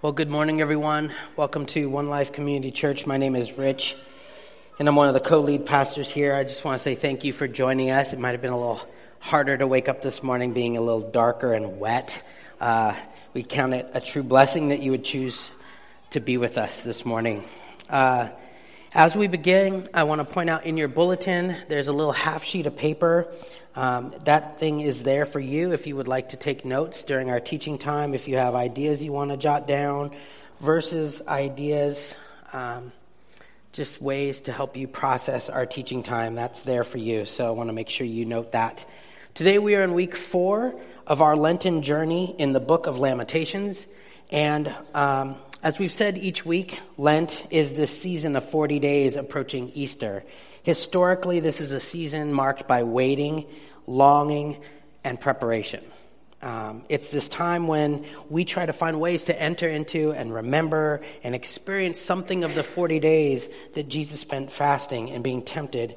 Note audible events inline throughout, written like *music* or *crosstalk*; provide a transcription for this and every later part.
Well, good morning, everyone. Welcome to One Life Community Church. My name is Rich, and I'm one of the co lead pastors here. I just want to say thank you for joining us. It might have been a little harder to wake up this morning being a little darker and wet. Uh, we count it a true blessing that you would choose to be with us this morning. Uh, as we begin, I want to point out in your bulletin, there's a little half sheet of paper um, that thing is there for you if you would like to take notes during our teaching time, if you have ideas you want to jot down, verses, ideas, um, just ways to help you process our teaching time. That's there for you. So I want to make sure you note that. Today we are in week four of our Lenten journey in the book of Lamentations. And um, as we've said each week, Lent is this season of 40 days approaching Easter. Historically, this is a season marked by waiting longing, and preparation. Um, it's this time when we try to find ways to enter into and remember and experience something of the 40 days that Jesus spent fasting and being tempted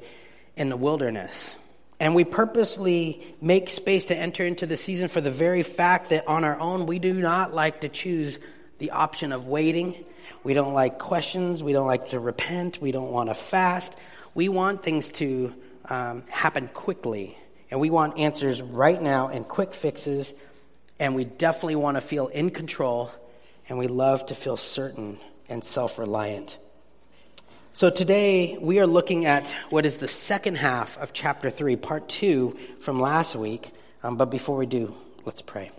in the wilderness. And we purposely make space to enter into the season for the very fact that on our own, we do not like to choose the option of waiting. We don't like questions. We don't like to repent. We don't want to fast. We want things to um, happen quickly and we want answers right now and quick fixes. And we definitely want to feel in control. And we love to feel certain and self reliant. So today we are looking at what is the second half of chapter 3, part 2 from last week. Um, but before we do, let's pray.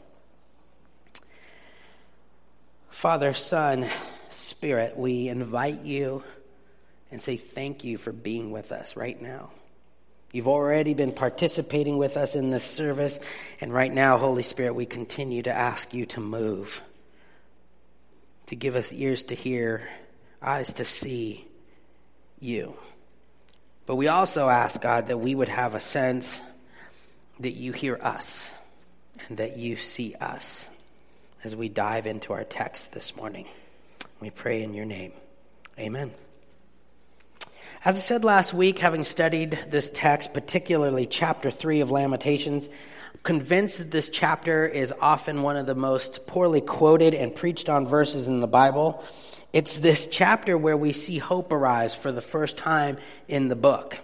Father, Son, Spirit, we invite you and say thank you for being with us right now. You've already been participating with us in this service. And right now, Holy Spirit, we continue to ask you to move, to give us ears to hear, eyes to see you. But we also ask, God, that we would have a sense that you hear us and that you see us as we dive into our text this morning. We pray in your name. Amen. As I said last week, having studied this text, particularly chapter 3 of Lamentations, convinced that this chapter is often one of the most poorly quoted and preached on verses in the Bible. It's this chapter where we see hope arise for the first time in the book.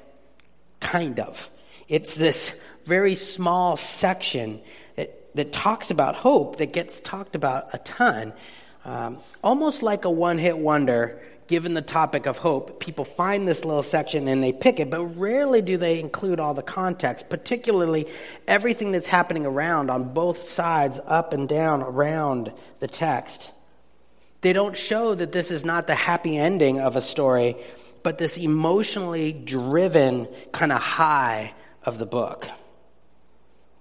Kind of. It's this very small section that, that talks about hope that gets talked about a ton. Um, almost like a one hit wonder given the topic of hope, people find this little section and they pick it, but rarely do they include all the context, particularly everything that's happening around on both sides, up and down, around the text. They don't show that this is not the happy ending of a story, but this emotionally driven kind of high of the book.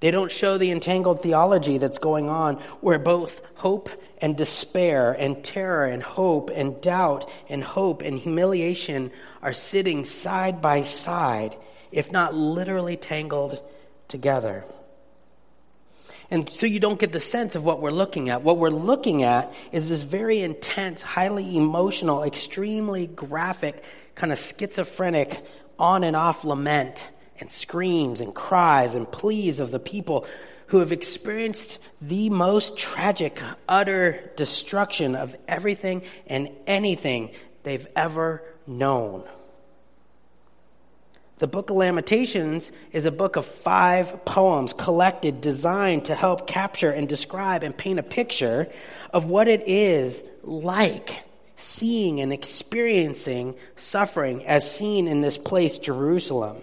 They don't show the entangled theology that's going on where both hope and despair and terror and hope and doubt and hope and humiliation are sitting side by side, if not literally tangled together. And so you don't get the sense of what we're looking at. What we're looking at is this very intense, highly emotional, extremely graphic, kind of schizophrenic, on and off lament and screams and cries and pleas of the people who have experienced the most tragic, utter destruction of everything and anything they've ever known. The book of Lamentations is a book of five poems collected, designed to help capture and describe and paint a picture of what it is like seeing and experiencing suffering as seen in this place, Jerusalem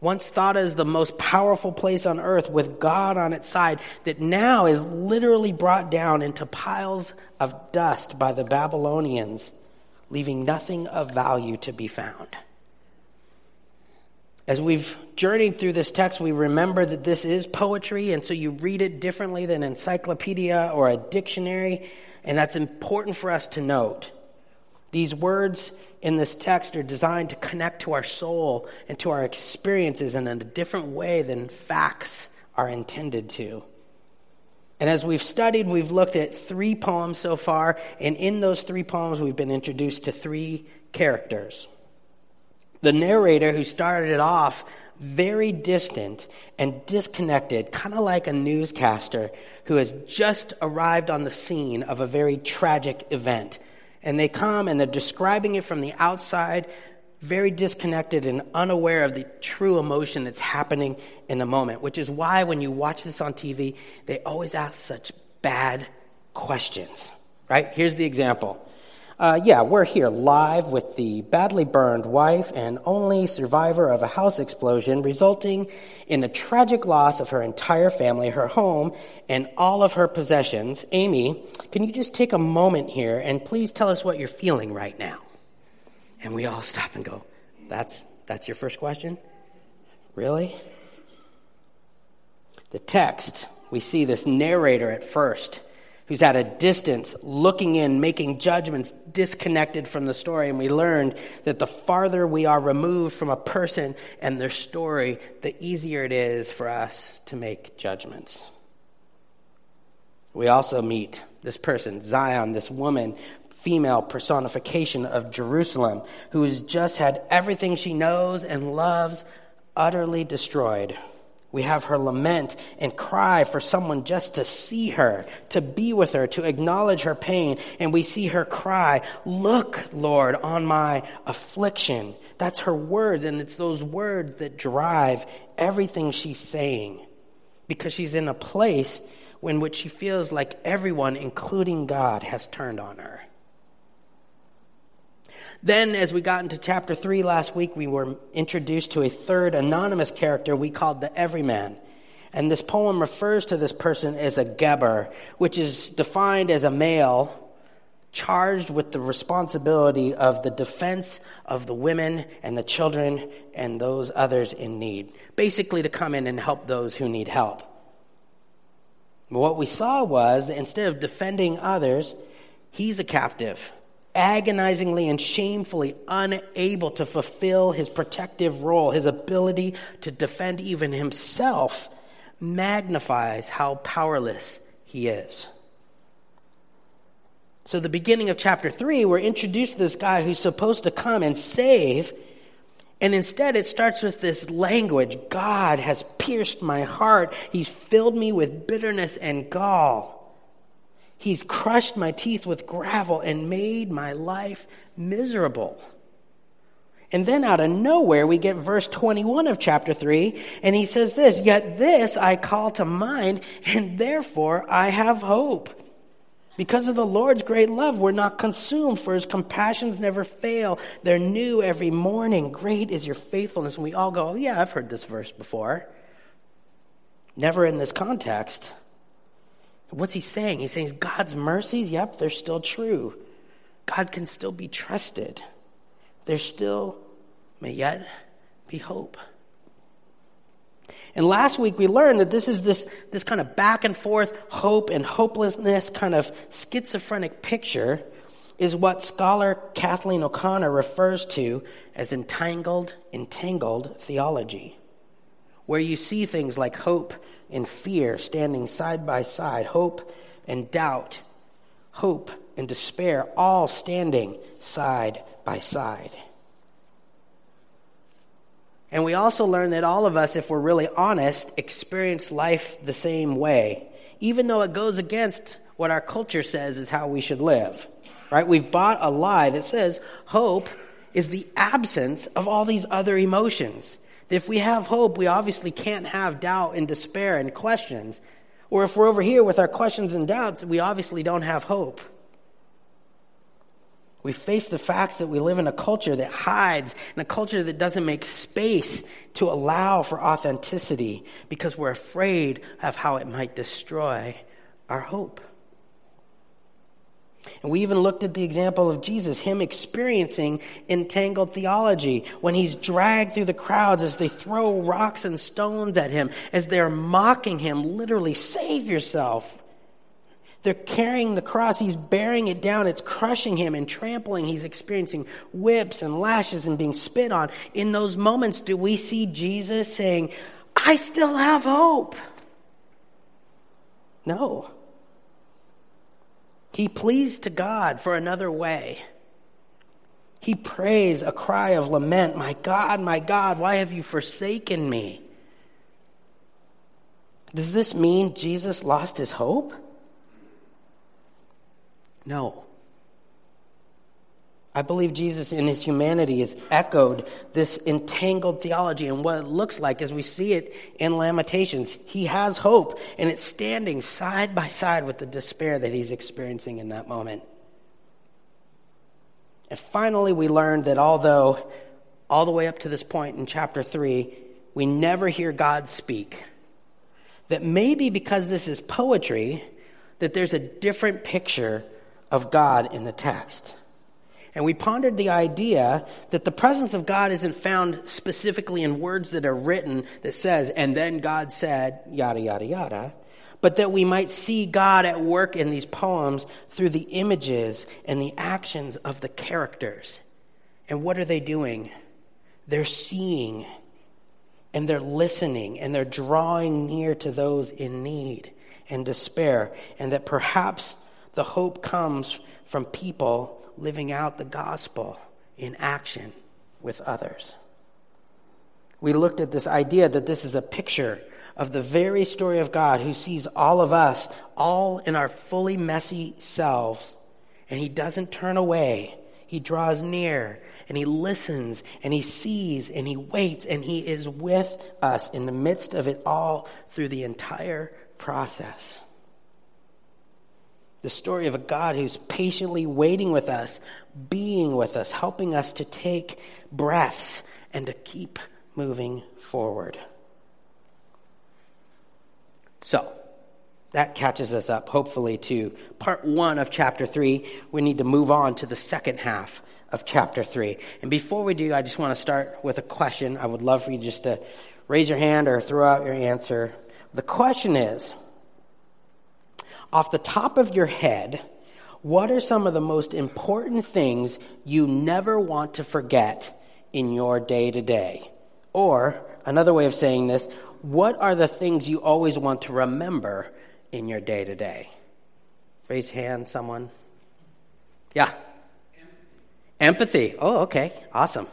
once thought as the most powerful place on earth with God on its side, that now is literally brought down into piles of dust by the Babylonians, leaving nothing of value to be found. As we've journeyed through this text, we remember that this is poetry, and so you read it differently than an encyclopedia or a dictionary, and that's important for us to note. These words in this text are designed to connect to our soul and to our experiences in a different way than facts are intended to. And as we've studied, we've looked at three poems so far, and in those three poems, we've been introduced to three characters. The narrator, who started it off very distant and disconnected, kind of like a newscaster who has just arrived on the scene of a very tragic event. And they come and they're describing it from the outside, very disconnected and unaware of the true emotion that's happening in the moment, which is why when you watch this on TV, they always ask such bad questions, right? Here's the example. Uh, yeah, we're here live with the badly burned wife and only survivor of a house explosion, resulting in the tragic loss of her entire family, her home, and all of her possessions. Amy, can you just take a moment here and please tell us what you're feeling right now? And we all *laughs* stop and go, That's, that's your first question? Really? The text, we see this narrator at first who's at a distance, looking in, making judgments disconnected from the story. And we learned that the farther we are removed from a person and their story, the easier it is for us to make judgments. We also meet this person, Zion, this woman, female personification of Jerusalem, who has just had everything she knows and loves utterly destroyed. We have her lament and cry for someone just to see her, to be with her, to acknowledge her pain. And we see her cry, Look, Lord, on my affliction. That's her words, and it's those words that drive everything she's saying because she's in a place in which she feels like everyone, including God, has turned on her. Then, as we got into chapter 3 last week, we were introduced to a third anonymous character we called the Everyman. And this poem refers to this person as a Geber, which is defined as a male charged with the responsibility of the defense of the women and the children and those others in need. Basically, to come in and help those who need help. But what we saw was that instead of defending others, he's a captive agonizingly and shamefully unable to fulfill his protective role, his ability to defend even himself magnifies how powerless he is. So, the beginning of chapter 3, we're introduced to this guy who's supposed to come and save. And instead, it starts with this language God has pierced my heart. He's filled me with bitterness and gall. He's crushed my teeth with gravel and made my life miserable. And then out of nowhere, we get verse 21 of chapter 3, and he says this Yet this I call to mind, and therefore I have hope. Because of the Lord's great love, we're not consumed, for his compassions never fail. They're new every morning. Great is your faithfulness. And we all go, oh, Yeah, I've heard this verse before. Never in this context. What's he saying? He's saying God's mercies, yep, they're still true. God can still be trusted. There still may yet be hope. And last week we learned that this is this, this kind of back and forth hope and hopelessness kind of schizophrenic picture is what scholar Kathleen O'Connor refers to as entangled, entangled theology, where you see things like hope and fear standing side by side, hope and doubt, hope and despair, all standing side by side. And we also learn that all of us, if we're really honest, experience life the same way, even though it goes against what our culture says is how we should live. Right? We've bought a lie that says hope is the absence of all these other emotions. If we have hope, we obviously can't have doubt and despair and questions. Or if we're over here with our questions and doubts, we obviously don't have hope. We face the facts that we live in a culture that hides, in a culture that doesn't make space to allow for authenticity because we're afraid of how it might destroy our hope. And we even looked at the example of Jesus, him experiencing entangled theology when he's dragged through the crowds as they throw rocks and stones at him, as they're mocking him, literally, save yourself. They're carrying the cross. He's bearing it down. It's crushing him and trampling. He's experiencing whips and lashes and being spit on. In those moments, do we see Jesus saying, I still have hope? No. He pleads to God for another way. He prays a cry of lament My God, my God, why have you forsaken me? Does this mean Jesus lost his hope? No. I believe Jesus in his humanity has echoed this entangled theology and what it looks like as we see it in Lamentations. He has hope, and it's standing side by side with the despair that he's experiencing in that moment. And finally, we learned that although all the way up to this point in chapter 3, we never hear God speak, that maybe because this is poetry, that there's a different picture of God in the text. And we pondered the idea that the presence of God isn't found specifically in words that are written that says, and then God said, yada, yada, yada, but that we might see God at work in these poems through the images and the actions of the characters. And what are they doing? They're seeing and they're listening and they're drawing near to those in need and despair, and that perhaps the hope comes from people living out the gospel in action with others. We looked at this idea that this is a picture of the very story of God who sees all of us, all in our fully messy selves, and He doesn't turn away. He draws near and He listens and He sees and He waits and He is with us in the midst of it all through the entire process. The story of a God who's patiently waiting with us, being with us, helping us to take breaths and to keep moving forward. So, that catches us up, hopefully, to part one of chapter three. We need to move on to the second half of chapter three. And before we do, I just want to start with a question. I would love for you just to raise your hand or throw out your answer. The question is off the top of your head, what are some of the most important things you never want to forget in your day to day? Or, another way of saying this, what are the things you always want to remember in your day to day? Raise hand, someone. Yeah. Empathy. Empathy. Oh, okay. Awesome.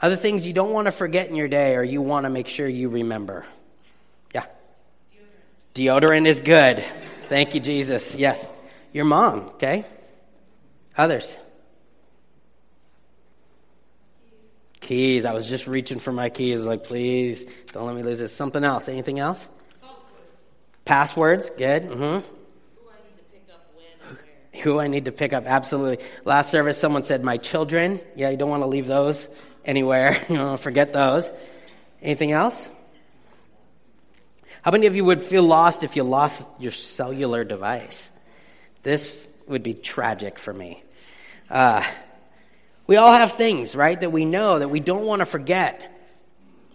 Other things you don't want to forget in your day or you want to make sure you remember. Yeah. Deodorant, Deodorant is good. Thank you, Jesus. Yes. Your mom, okay? Others. Keys. I was just reaching for my keys. Like, please don't let me lose this. Something else. Anything else? Passwords. Good. Mm-hmm. Who I need to pick up. When and where. Who I need to pick up, absolutely. Last service, someone said, my children. Yeah, you don't want to leave those anywhere. *laughs* you don't want to forget those. Anything else? How many of you would feel lost if you lost your cellular device? This would be tragic for me. Uh, we all have things, right, that we know that we don't want to forget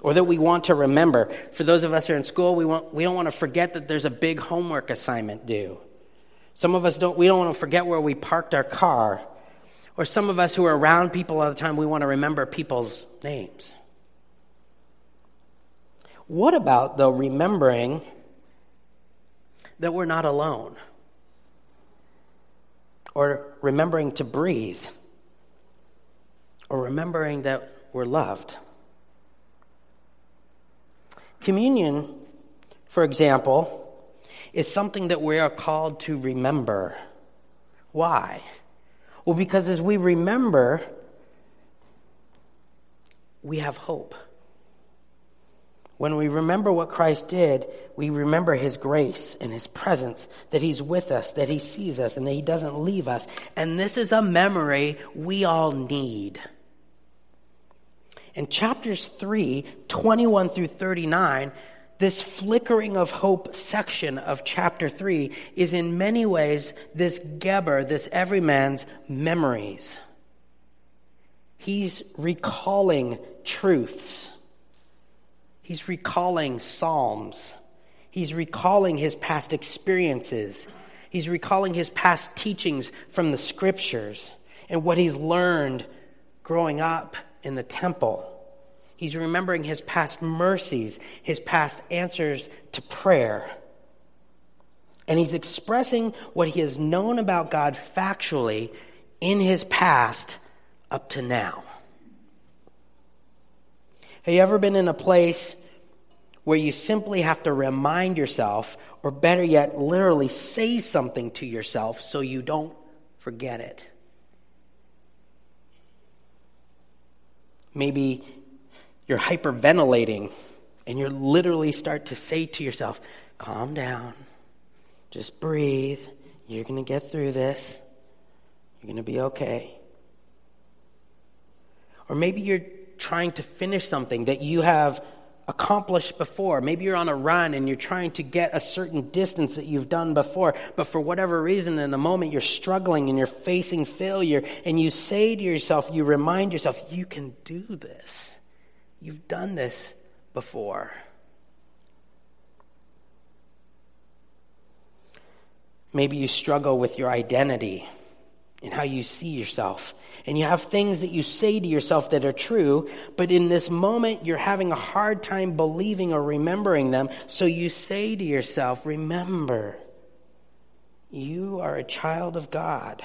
or that we want to remember. For those of us who are in school, we, want, we don't want to forget that there's a big homework assignment due. Some of us don't, we don't want to forget where we parked our car. Or some of us who are around people all the time, we want to remember people's names. What about, though, remembering that we're not alone? Or remembering to breathe? or remembering that we're loved. Communion, for example, is something that we are called to remember. Why? Well, because as we remember, we have hope. When we remember what Christ did, we remember his grace and his presence, that he's with us, that he sees us, and that he doesn't leave us. And this is a memory we all need. In chapters 3, 21 through 39, this flickering of hope section of chapter 3 is in many ways this Geber, this everyman's memories. He's recalling truths. He's recalling Psalms. He's recalling his past experiences. He's recalling his past teachings from the scriptures and what he's learned growing up in the temple. He's remembering his past mercies, his past answers to prayer. And he's expressing what he has known about God factually in his past up to now. Have you ever been in a place where you simply have to remind yourself, or better yet, literally say something to yourself so you don't forget it? Maybe you're hyperventilating and you literally start to say to yourself, calm down, just breathe, you're going to get through this, you're going to be okay. Or maybe you're trying to finish something that you have accomplished before. Maybe you're on a run and you're trying to get a certain distance that you've done before, but for whatever reason, in the moment you're struggling and you're facing failure, and you say to yourself, you remind yourself, you can do this. You've done this before. Maybe you struggle with your identity and how you see yourself. And you have things that you say to yourself that are true, but in this moment you're having a hard time believing or remembering them. So you say to yourself, Remember, you are a child of God.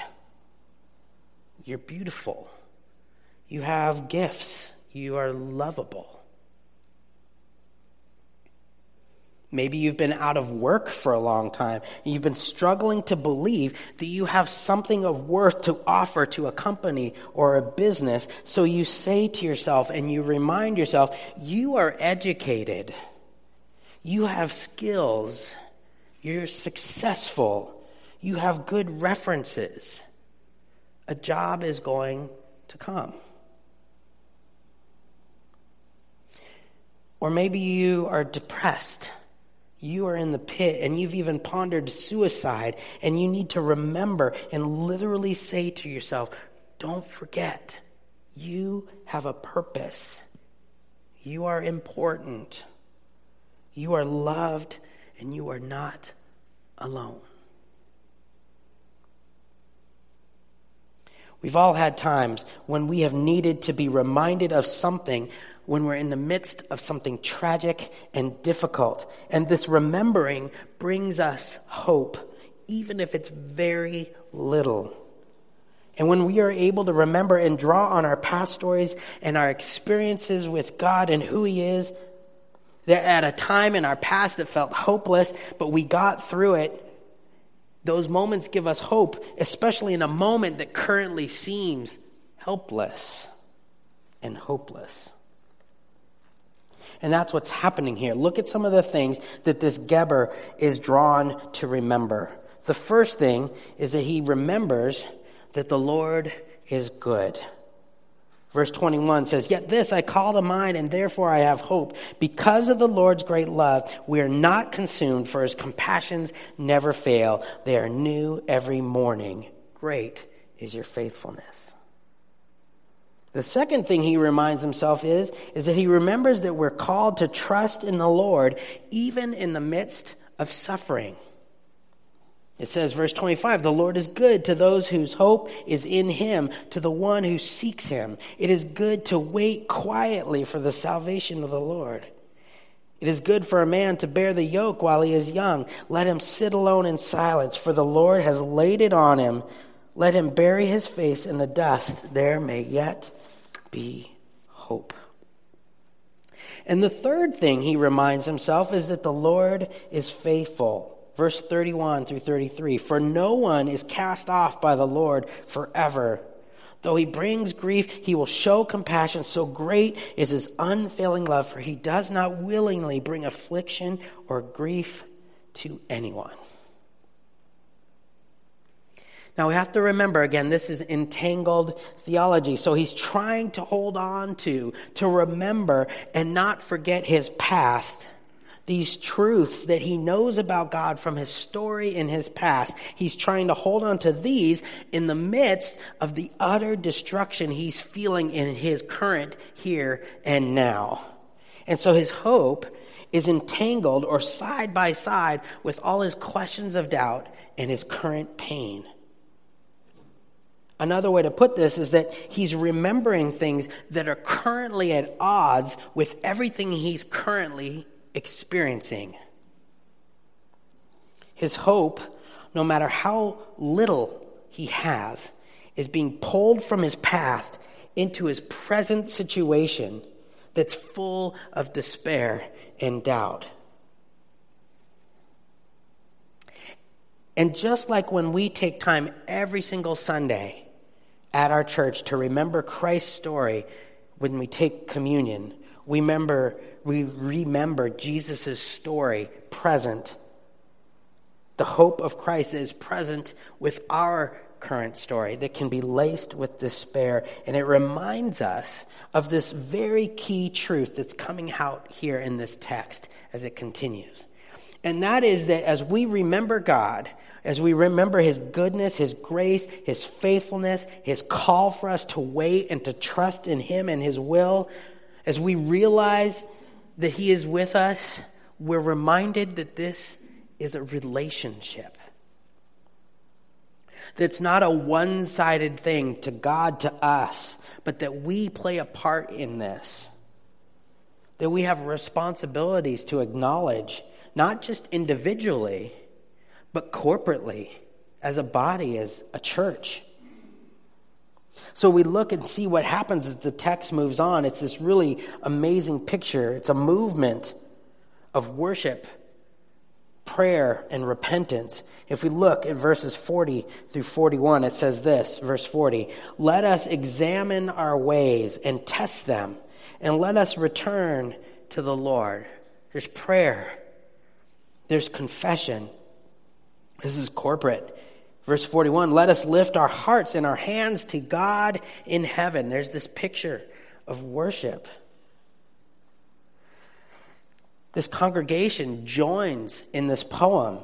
You're beautiful. You have gifts. You are lovable. Maybe you've been out of work for a long time. You've been struggling to believe that you have something of worth to offer to a company or a business. So you say to yourself and you remind yourself, you are educated. You have skills. You're successful. You have good references. A job is going to come. Or maybe you are depressed you are in the pit and you've even pondered suicide, and you need to remember and literally say to yourself, don't forget, you have a purpose. You are important. You are loved, and you are not alone. We've all had times when we have needed to be reminded of something when we're in the midst of something tragic and difficult. And this remembering brings us hope, even if it's very little. And when we are able to remember and draw on our past stories and our experiences with God and who He is, that at a time in our past that felt hopeless, but we got through it, those moments give us hope, especially in a moment that currently seems helpless and hopeless. And that's what's happening here. Look at some of the things that this Geber is drawn to remember. The first thing is that he remembers that the Lord is good. Verse 21 says, Yet this I call to mind, and therefore I have hope. Because of the Lord's great love, we are not consumed, for his compassions never fail. They are new every morning. Great is your faithfulness. The second thing he reminds himself is, is that he remembers that we're called to trust in the Lord even in the midst of suffering. It says, verse 25, the Lord is good to those whose hope is in him, to the one who seeks him. It is good to wait quietly for the salvation of the Lord. It is good for a man to bear the yoke while he is young. Let him sit alone in silence, for the Lord has laid it on him. Let him bury his face in the dust. There may yet be hope. And the third thing he reminds himself is that the Lord is faithful. Verse 31 through 33 For no one is cast off by the Lord forever. Though he brings grief, he will show compassion. So great is his unfailing love, for he does not willingly bring affliction or grief to anyone. Now we have to remember again, this is entangled theology. So he's trying to hold on to, to remember and not forget his past. These truths that he knows about God from his story in his past. He's trying to hold on to these in the midst of the utter destruction he's feeling in his current here and now. And so his hope is entangled or side by side with all his questions of doubt and his current pain. Another way to put this is that he's remembering things that are currently at odds with everything he's currently experiencing. His hope, no matter how little he has, is being pulled from his past into his present situation that's full of despair and doubt. And just like when we take time every single Sunday at our church to remember Christ's story when we take communion, we remember, we remember Jesus' story present. The hope of Christ is present with our current story that can be laced with despair. And it reminds us of this very key truth that's coming out here in this text as it continues. And that is that as we remember God, as we remember His goodness, His grace, His faithfulness, His call for us to wait and to trust in Him and His will, as we realize that He is with us, we're reminded that this is a relationship. That's not a one sided thing to God, to us, but that we play a part in this. That we have responsibilities to acknowledge, not just individually, but corporately, as a body, as a church. So we look and see what happens as the text moves on. It's this really amazing picture. It's a movement of worship, prayer, and repentance. If we look at verses 40 through 41, it says this, verse 40 Let us examine our ways and test them, and let us return to the Lord. There's prayer, there's confession. This is corporate. Verse 41 Let us lift our hearts and our hands to God in heaven. There's this picture of worship. This congregation joins in this poem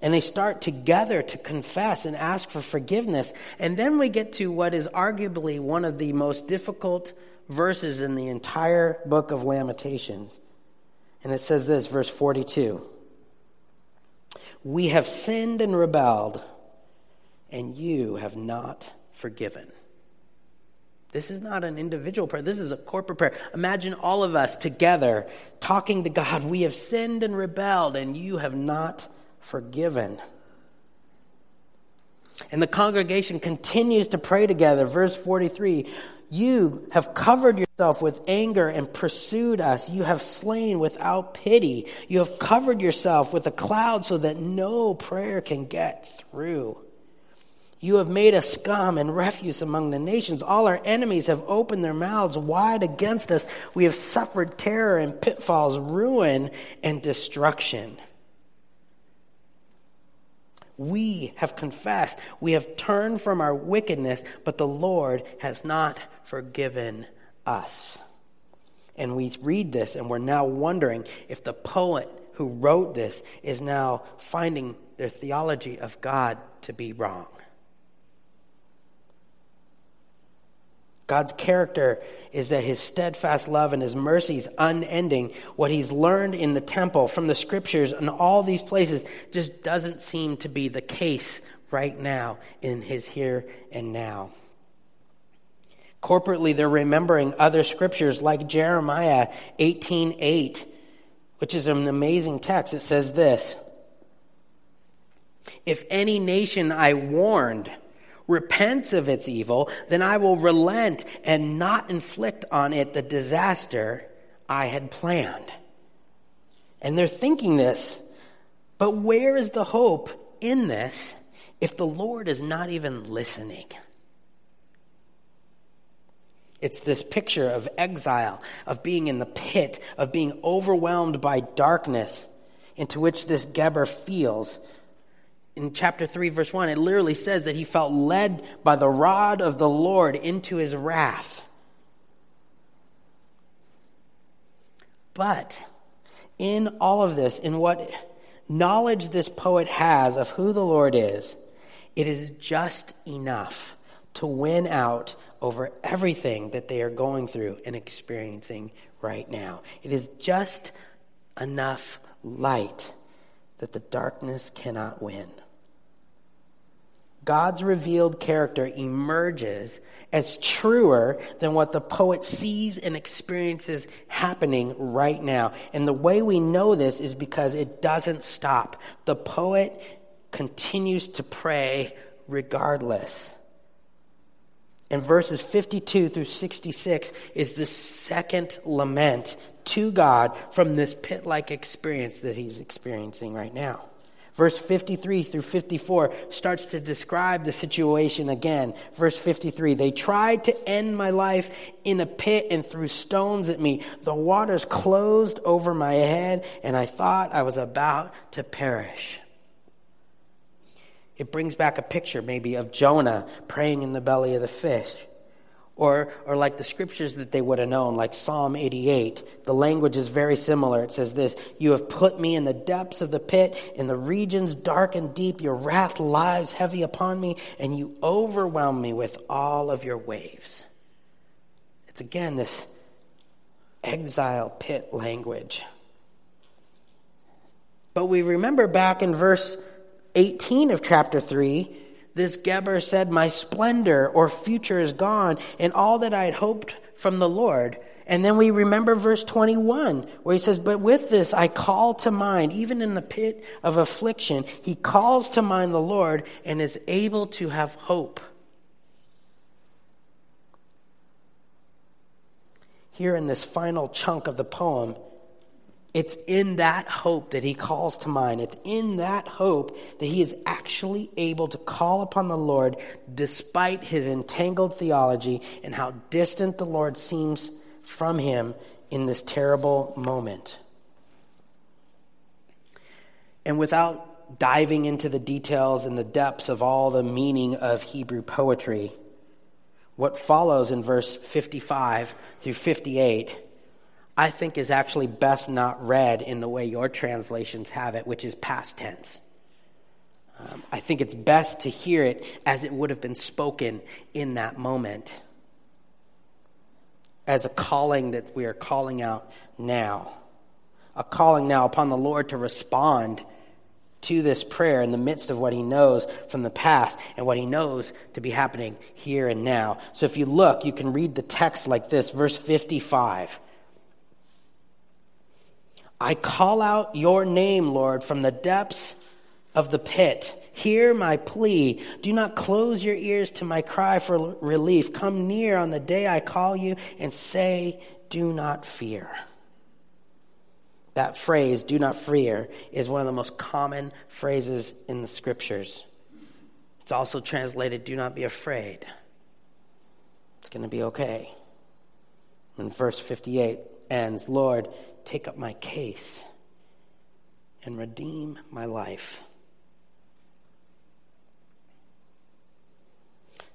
and they start together to confess and ask for forgiveness. And then we get to what is arguably one of the most difficult verses in the entire book of Lamentations. And it says this, verse 42 We have sinned and rebelled, and you have not forgiven. This is not an individual prayer. This is a corporate prayer. Imagine all of us together talking to God. We have sinned and rebelled, and you have not forgiven. And the congregation continues to pray together. Verse 43 You have covered yourself with anger and pursued us. You have slain without pity. You have covered yourself with a cloud so that no prayer can get through. You have made us scum and refuse among the nations. All our enemies have opened their mouths wide against us. We have suffered terror and pitfalls, ruin and destruction. We have confessed. We have turned from our wickedness, but the Lord has not forgiven us. And we read this and we're now wondering if the poet who wrote this is now finding their theology of God to be wrong. God's character is that his steadfast love and his mercy is unending. What he's learned in the temple, from the scriptures, and all these places just doesn't seem to be the case right now in his here and now. Corporately, they're remembering other scriptures like Jeremiah 18:8, 8, which is an amazing text. It says this: If any nation I warned repents of its evil, then I will relent and not inflict on it the disaster I had planned. And they're thinking this, but where is the hope in this if the Lord is not even listening? It's this picture of exile, of being in the pit, of being overwhelmed by darkness into which this Geber feels in chapter 3, verse 1, it literally says that he felt led by the rod of the Lord into his wrath. But in all of this, in what knowledge this poet has of who the Lord is, it is just enough to win out over everything that they are going through and experiencing right now. It is just enough light that the darkness cannot win. God's revealed character emerges as truer than what the poet sees and experiences happening right now. And the way we know this is because it doesn't stop. The poet continues to pray regardless. And verses 52 through 66 is the second lament to God from this pit like experience that he's experiencing right now. Verse 53 through 54 starts to describe the situation again. Verse 53 They tried to end my life in a pit and threw stones at me. The waters closed over my head, and I thought I was about to perish. It brings back a picture, maybe, of Jonah praying in the belly of the fish. Or, or like the scriptures that they would have known, like Psalm 88. The language is very similar. It says this You have put me in the depths of the pit, in the regions dark and deep. Your wrath lies heavy upon me, and you overwhelm me with all of your waves. It's again this exile pit language. But we remember back in verse 18 of chapter 3, this Geber said, My splendor or future is gone, and all that I had hoped from the Lord. And then we remember verse 21, where he says, But with this I call to mind, even in the pit of affliction, he calls to mind the Lord and is able to have hope. Here in this final chunk of the poem, it's in that hope that he calls to mind. It's in that hope that he is actually able to call upon the Lord despite his entangled theology and how distant the Lord seems from him in this terrible moment. And without diving into the details and the depths of all the meaning of Hebrew poetry, what follows in verse 55 through 58 I think is actually best not read in the way your translations have it, which is past tense. Um, I think it's best to hear it as it would have been spoken in that moment, as a calling that we are calling out now. A calling now upon the Lord to respond to this prayer in the midst of what he knows from the past and what he knows to be happening here and now. So if you look, you can read the text like this, verse 55. I call out your name, Lord, from the depths of the pit. Hear my plea. Do not close your ears to my cry for relief. Come near on the day I call you and say, Do not fear. That phrase, do not fear, is one of the most common phrases in the scriptures. It's also translated, do not be afraid. It's going to be okay. And verse 58 ends, Lord, take up my case and redeem my life.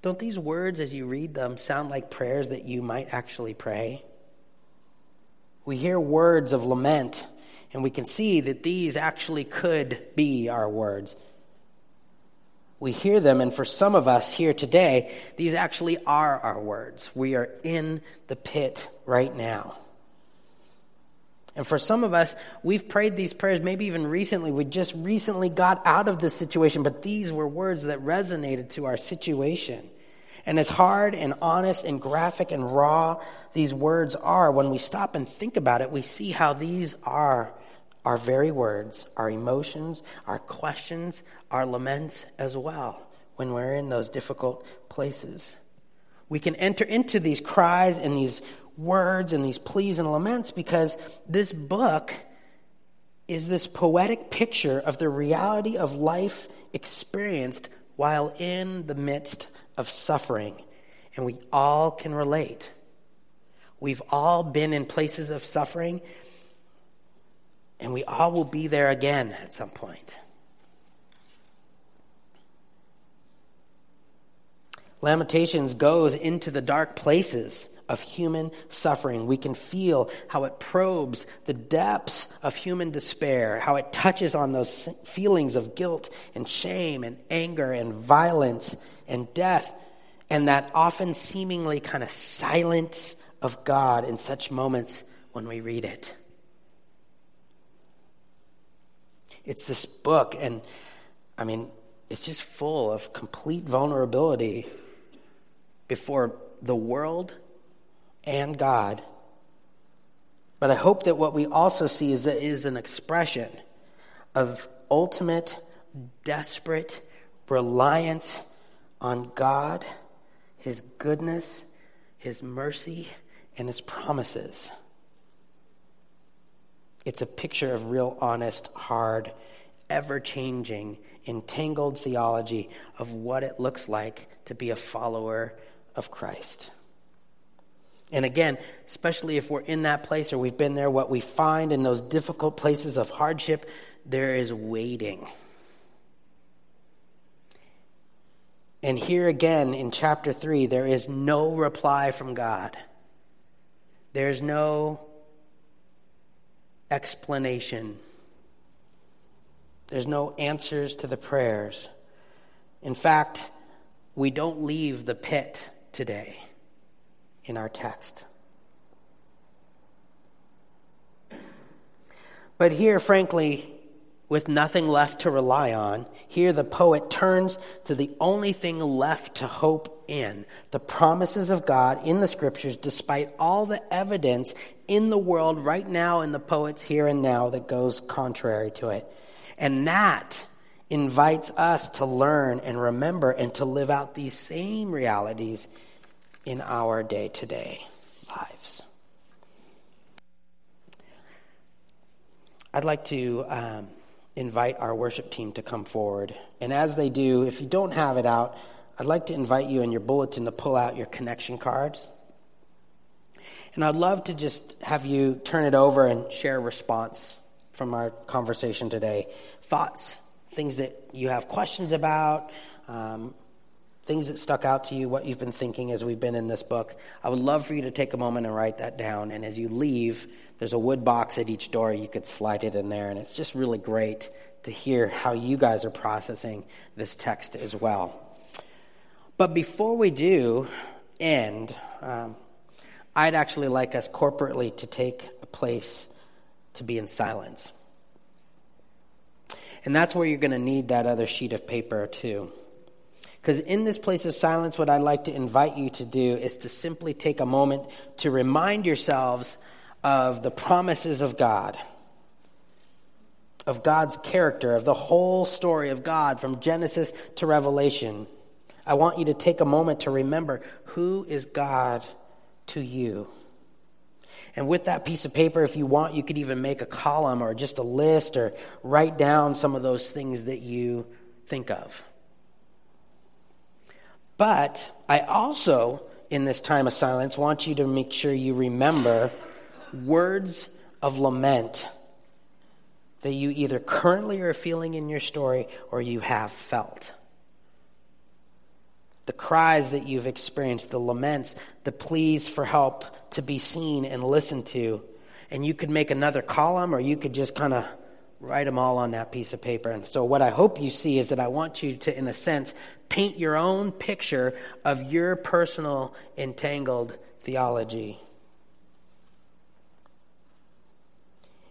Don't these words, as you read them, sound like prayers that you might actually pray? We hear words of lament, and we can see that these actually could be our words. We hear them, and for some of us here today, these actually are our words. We are in the pit right now. And for some of us, we've prayed these prayers maybe even recently. We just recently got out of this situation, but these were words that resonated to our situation. And as hard and honest and graphic and raw these words are, when we stop and think about it, we see how these are our very words, our emotions, our questions, our laments as well when we're in those difficult places. We can enter into these cries and these words and these pleas and laments because this book is this poetic picture of the reality of life experienced while in the midst of suffering. And we all can relate. We've all been in places of suffering, and we all will be there again at some point. Lamentations goes into the dark places of human suffering. We can feel how it probes the depths of human despair, how it touches on those feelings of guilt and shame and anger and violence and death, and that often seemingly kind of silence of God in such moments when we read it. It's this book, and I mean, it's just full of complete vulnerability before the world and God. But I hope that what we also see is that it is an expression of ultimate, desperate reliance on God, his goodness, his mercy, and his promises. It's a picture of real, honest, hard, ever changing, entangled theology of what it looks like to be a follower of Christ. And again, especially if we're in that place or we've been there, what we find in those difficult places of hardship, there is waiting. And here again in chapter 3, there is no reply from God. There's no explanation. There's no answers to the prayers. In fact, we don't leave the pit today in our text. But here, frankly, with nothing left to rely on, here the poet turns to the only thing left to hope in the promises of God in the scriptures, despite all the evidence in the world right now in the poet's here and now that goes contrary to it. And that invites us to learn and remember and to live out these same realities in our day to day lives. I'd like to um, invite our worship team to come forward. And as they do, if you don't have it out, I'd like to invite you in your bulletin to pull out your connection cards. And I'd love to just have you turn it over and share a response from our conversation today. Thoughts, things that you have questions about, um, things that stuck out to you, what you've been thinking as we've been in this book. I would love for you to take a moment and write that down. And as you leave, there's a wood box at each door. You could slide it in there. And it's just really great to hear how you guys are processing this text as well. But before we do end, um, I'd actually like us corporately to take a place to be in silence. And that's where you're going to need that other sheet of paper, too. Because in this place of silence, what I'd like to invite you to do is to simply take a moment to remind yourselves of the promises of God, of God's character, of the whole story of God from Genesis to Revelation. I want you to take a moment to remember who is God to you. And with that piece of paper, if you want, you could even make a column or just a list or write down some of those things that you think of. But I also, in this time of silence, want you to make sure you remember words of lament that you either currently are feeling in your story or you have felt. The cries that you've experienced, the laments, the pleas for help to be seen and listened to. And you could make another column or you could just kind of write them all on that piece of paper. And so, what I hope you see is that I want you to, in a sense, paint your own picture of your personal entangled theology.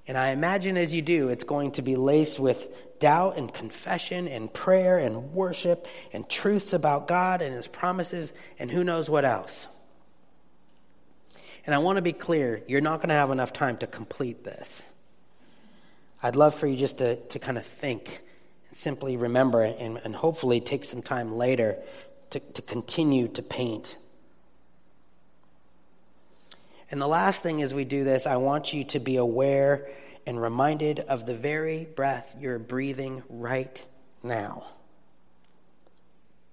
And I imagine as you do, it's going to be laced with doubt and confession and prayer and worship and truths about God and His promises and who knows what else. And I want to be clear you're not going to have enough time to complete this. I'd love for you just to, to kind of think and simply remember and, and hopefully take some time later to, to continue to paint. And the last thing as we do this, I want you to be aware and reminded of the very breath you're breathing right now.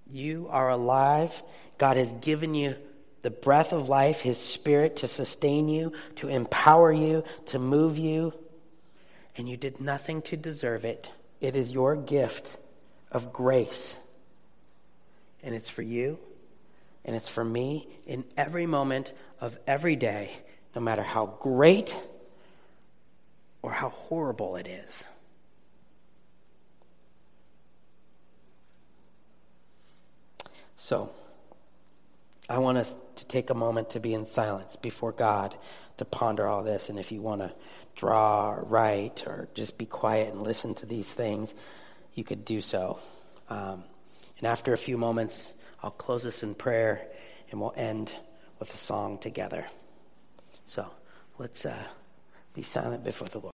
You are alive. God has given you the breath of life, His Spirit to sustain you, to empower you, to move you and you did nothing to deserve it. It is your gift of grace. And it's for you, and it's for me in every moment of every day, no matter how great or how horrible it is. So, I want us to take a moment to be in silence before God to ponder all this. And if you want to draw or write or just be quiet and listen to these things, you could do so. Um, and after a few moments, I'll close this in prayer and we'll end with a song together. So let's uh, be silent before the Lord.